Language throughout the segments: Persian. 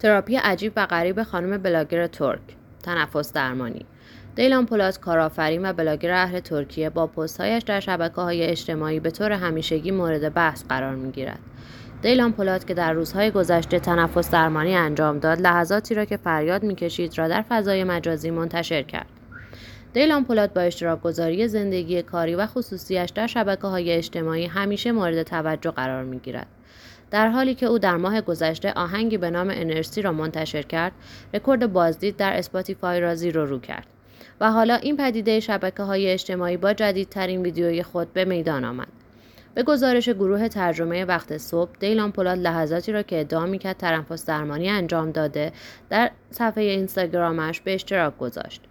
تراپی عجیب و غریب خانم بلاگر ترک. تنفس درمانی. دیلان پولاد کارآفرین و بلاگر اهل ترکیه با پستهایش در شبکه های اجتماعی به طور همیشگی مورد بحث قرار می گیرد. دیلان پولاد که در روزهای گذشته تنفس درمانی انجام داد لحظاتی را که فریاد می‌کشید را در فضای مجازی منتشر کرد. دیلان پولاد با اشتراک گذاری زندگی کاری و خصوصیش در شبکه های اجتماعی همیشه مورد توجه قرار می گیرد. در حالی که او در ماه گذشته آهنگی به نام انرژی را منتشر کرد، رکورد بازدید در Spotify را زیر و رو کرد. و حالا این پدیده شبکه های اجتماعی با جدیدترین ویدیوی خود به میدان آمد. به گزارش گروه ترجمه وقت صبح دیلان پولاد لحظاتی را که ادعا می‌کرد تنفس درمانی انجام داده در صفحه اینستاگرامش به اشتراک گذاشت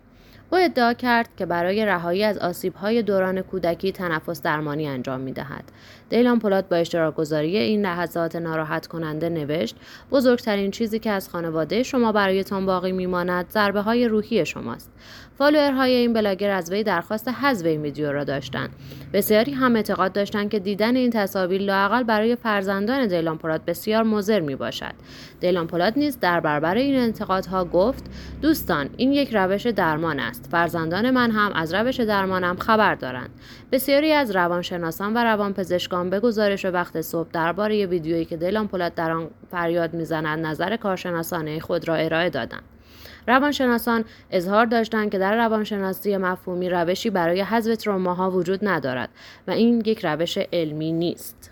او ادعا کرد که برای رهایی از آسیبهای دوران کودکی تنفس درمانی انجام می دهد. دیلان پولاد با اشتراک گذاری این لحظات ناراحت کننده نوشت بزرگترین چیزی که از خانواده شما برایتان باقی میماند ضربه های روحی شماست. فالوورهای این بلاگر از وی درخواست حذف این ویدیو را داشتند. بسیاری هم اعتقاد داشتند که دیدن این تصاویر لاقل برای فرزندان دیلان پولاد بسیار مضر می باشد دیلان پولاد نیز در برابر این انتقادها گفت دوستان این یک روش درمان است. فرزندان من هم از روش درمانم خبر دارند. بسیاری از روانشناسان و روانپزشکان به گزارش وقت صبح درباره ویدیویی که دیلان پولاد در آن فریاد می‌زند نظر کارشناسانه خود را ارائه دادند. روانشناسان اظهار داشتند که در روانشناسی مفهومی روشی برای حذف تروماها وجود ندارد و این یک روش علمی نیست.